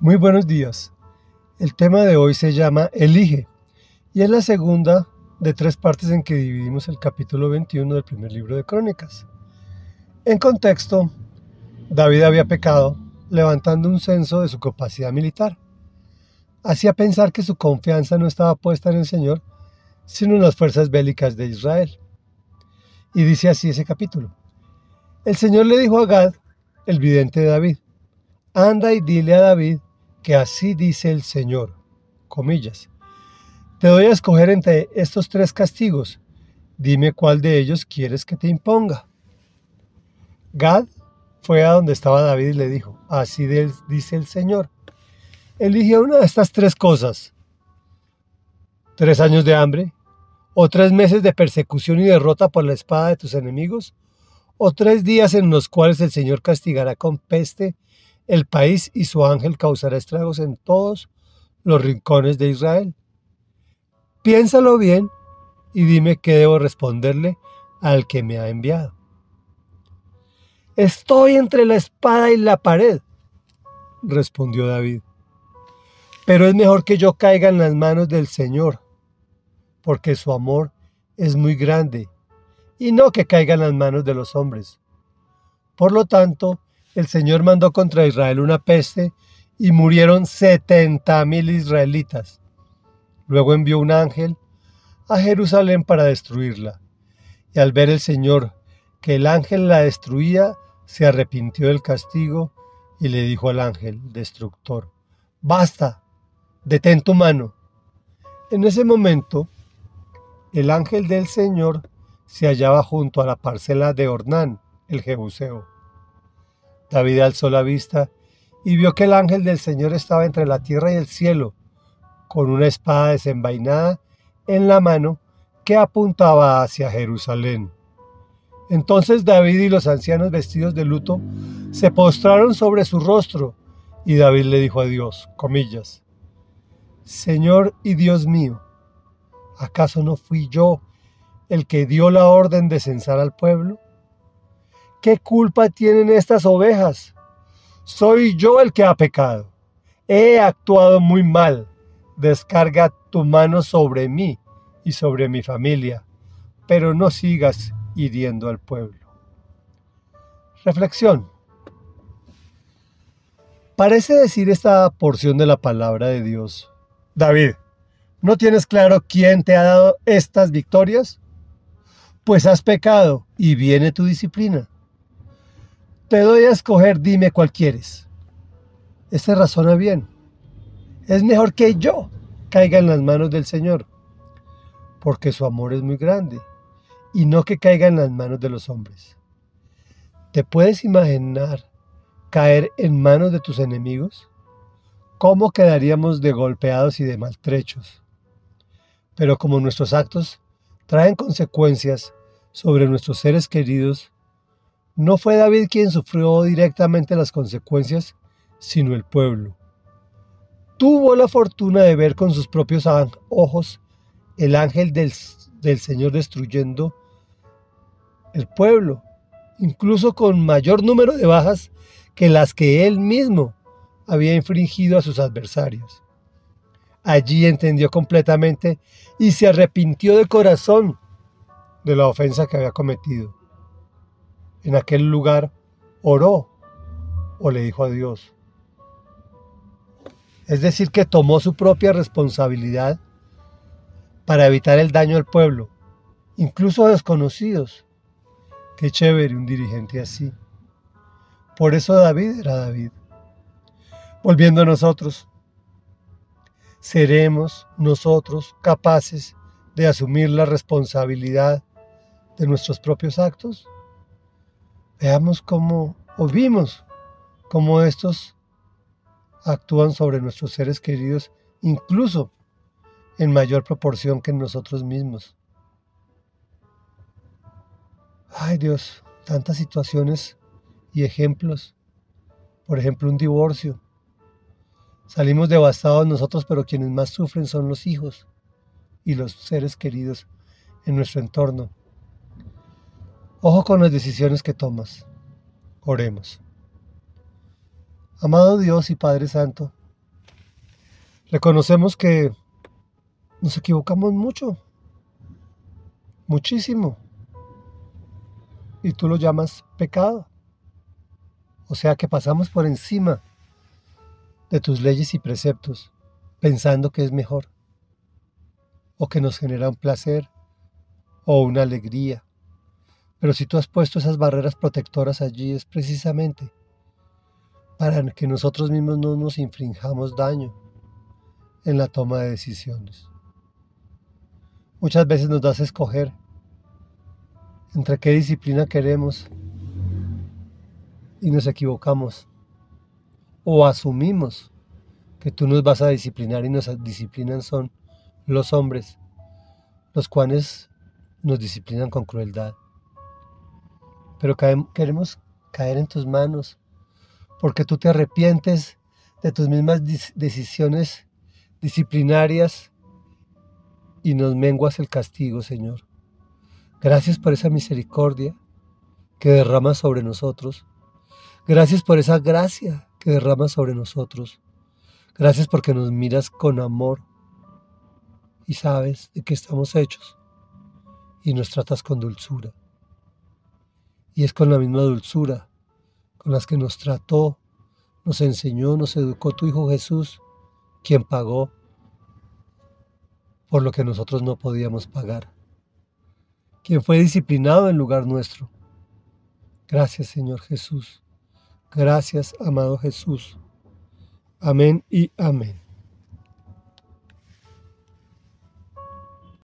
Muy buenos días. El tema de hoy se llama Elige y es la segunda de tres partes en que dividimos el capítulo 21 del primer libro de Crónicas. En contexto, David había pecado levantando un censo de su capacidad militar. Hacía pensar que su confianza no estaba puesta en el Señor, sino en las fuerzas bélicas de Israel. Y dice así ese capítulo. El Señor le dijo a Gad, el vidente de David, anda y dile a David así dice el Señor, comillas, te doy a escoger entre estos tres castigos, dime cuál de ellos quieres que te imponga. Gad fue a donde estaba David y le dijo, así dice el Señor, elige una de estas tres cosas, tres años de hambre, o tres meses de persecución y derrota por la espada de tus enemigos, o tres días en los cuales el Señor castigará con peste el país y su ángel causará estragos en todos los rincones de Israel. Piénsalo bien y dime qué debo responderle al que me ha enviado. Estoy entre la espada y la pared, respondió David. Pero es mejor que yo caiga en las manos del Señor, porque su amor es muy grande, y no que caiga en las manos de los hombres. Por lo tanto, el Señor mandó contra Israel una peste y murieron setenta mil israelitas. Luego envió un ángel a Jerusalén para destruirla. Y al ver el Señor que el ángel la destruía, se arrepintió del castigo y le dijo al ángel destructor, Basta, detén tu mano. En ese momento, el ángel del Señor se hallaba junto a la parcela de Ornán, el Jebuseo. David alzó la vista y vio que el ángel del Señor estaba entre la tierra y el cielo, con una espada desenvainada en la mano que apuntaba hacia Jerusalén. Entonces David y los ancianos vestidos de luto se postraron sobre su rostro, y David le dijo a Dios, comillas, Señor y Dios mío, ¿acaso no fui yo el que dio la orden de censar al pueblo? ¿Qué culpa tienen estas ovejas? Soy yo el que ha pecado. He actuado muy mal. Descarga tu mano sobre mí y sobre mi familia, pero no sigas hiriendo al pueblo. Reflexión. Parece decir esta porción de la palabra de Dios. David, ¿no tienes claro quién te ha dado estas victorias? Pues has pecado y viene tu disciplina. Te doy a escoger, dime cuál quieres. Este razona bien. Es mejor que yo caiga en las manos del Señor, porque su amor es muy grande, y no que caiga en las manos de los hombres. ¿Te puedes imaginar caer en manos de tus enemigos? ¿Cómo quedaríamos de golpeados y de maltrechos? Pero como nuestros actos traen consecuencias sobre nuestros seres queridos, no fue David quien sufrió directamente las consecuencias, sino el pueblo. Tuvo la fortuna de ver con sus propios ojos el ángel del, del Señor destruyendo el pueblo, incluso con mayor número de bajas que las que él mismo había infringido a sus adversarios. Allí entendió completamente y se arrepintió de corazón de la ofensa que había cometido en aquel lugar oró o le dijo a Dios. Es decir, que tomó su propia responsabilidad para evitar el daño al pueblo, incluso a desconocidos. Qué chévere un dirigente así. Por eso David era David. Volviendo a nosotros, ¿seremos nosotros capaces de asumir la responsabilidad de nuestros propios actos? Veamos cómo, o vimos cómo estos actúan sobre nuestros seres queridos, incluso en mayor proporción que en nosotros mismos. Ay Dios, tantas situaciones y ejemplos. Por ejemplo, un divorcio. Salimos devastados nosotros, pero quienes más sufren son los hijos y los seres queridos en nuestro entorno. Ojo con las decisiones que tomas. Oremos. Amado Dios y Padre Santo, Reconocemos que nos equivocamos mucho, muchísimo. Y tú lo llamas pecado. O sea que pasamos por encima de tus leyes y preceptos, pensando que es mejor, o que nos genera un placer o una alegría. Pero si tú has puesto esas barreras protectoras allí es precisamente para que nosotros mismos no nos infringamos daño en la toma de decisiones. Muchas veces nos das a escoger entre qué disciplina queremos y nos equivocamos o asumimos que tú nos vas a disciplinar y nos disciplinan son los hombres, los cuales nos disciplinan con crueldad. Pero queremos caer en tus manos porque tú te arrepientes de tus mismas decisiones disciplinarias y nos menguas el castigo, Señor. Gracias por esa misericordia que derramas sobre nosotros. Gracias por esa gracia que derramas sobre nosotros. Gracias porque nos miras con amor y sabes de qué estamos hechos y nos tratas con dulzura. Y es con la misma dulzura con las que nos trató, nos enseñó, nos educó tu Hijo Jesús, quien pagó por lo que nosotros no podíamos pagar, quien fue disciplinado en lugar nuestro. Gracias Señor Jesús, gracias amado Jesús. Amén y amén.